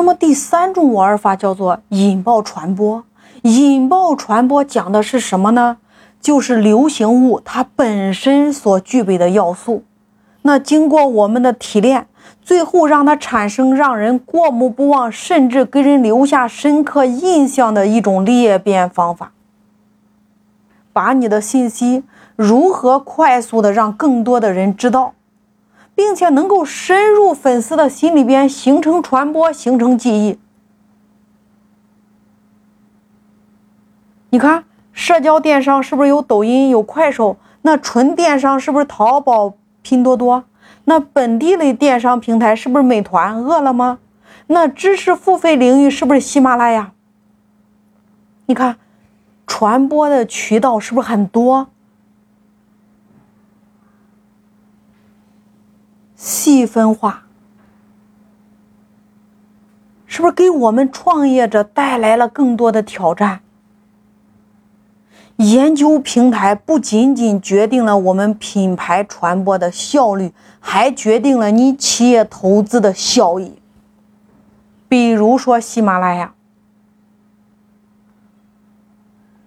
那么第三种玩法叫做引爆传播。引爆传播讲的是什么呢？就是流行物它本身所具备的要素。那经过我们的提炼，最后让它产生让人过目不忘，甚至给人留下深刻印象的一种裂变方法。把你的信息如何快速的让更多的人知道，并且能够深入粉丝的心里边，形成传播，形成记忆。你看，社交电商是不是有抖音、有快手？那纯电商是不是淘宝、拼多多？那本地类电商平台是不是美团、饿了么？那知识付费领域是不是喜马拉雅？你看，传播的渠道是不是很多？细分化，是不是给我们创业者带来了更多的挑战？研究平台不仅仅决定了我们品牌传播的效率，还决定了你企业投资的效益。比如说喜马拉雅，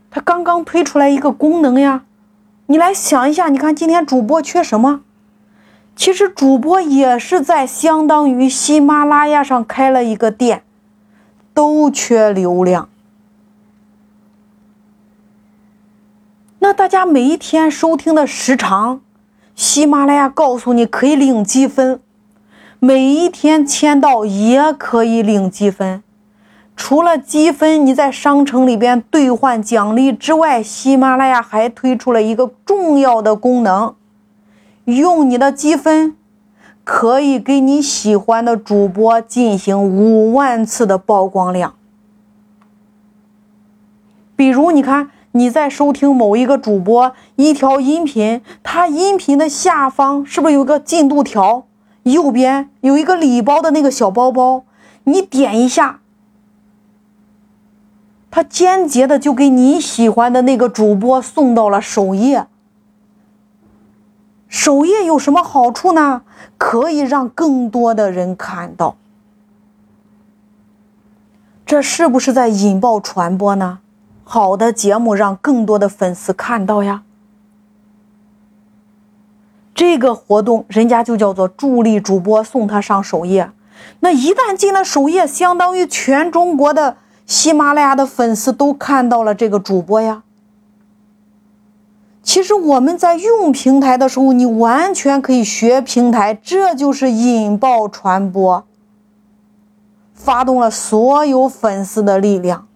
它刚刚推出来一个功能呀，你来想一下，你看今天主播缺什么？其实主播也是在相当于喜马拉雅上开了一个店，都缺流量。那大家每一天收听的时长，喜马拉雅告诉你可以领积分，每一天签到也可以领积分。除了积分你在商城里边兑换奖励之外，喜马拉雅还推出了一个重要的功能，用你的积分可以给你喜欢的主播进行五万次的曝光量。比如你看。你在收听某一个主播一条音频，它音频的下方是不是有个进度条？右边有一个礼包的那个小包包，你点一下，它间接的就给你喜欢的那个主播送到了首页。首页有什么好处呢？可以让更多的人看到，这是不是在引爆传播呢？好的节目让更多的粉丝看到呀，这个活动人家就叫做助力主播送他上首页。那一旦进了首页，相当于全中国的喜马拉雅的粉丝都看到了这个主播呀。其实我们在用平台的时候，你完全可以学平台，这就是引爆传播，发动了所有粉丝的力量。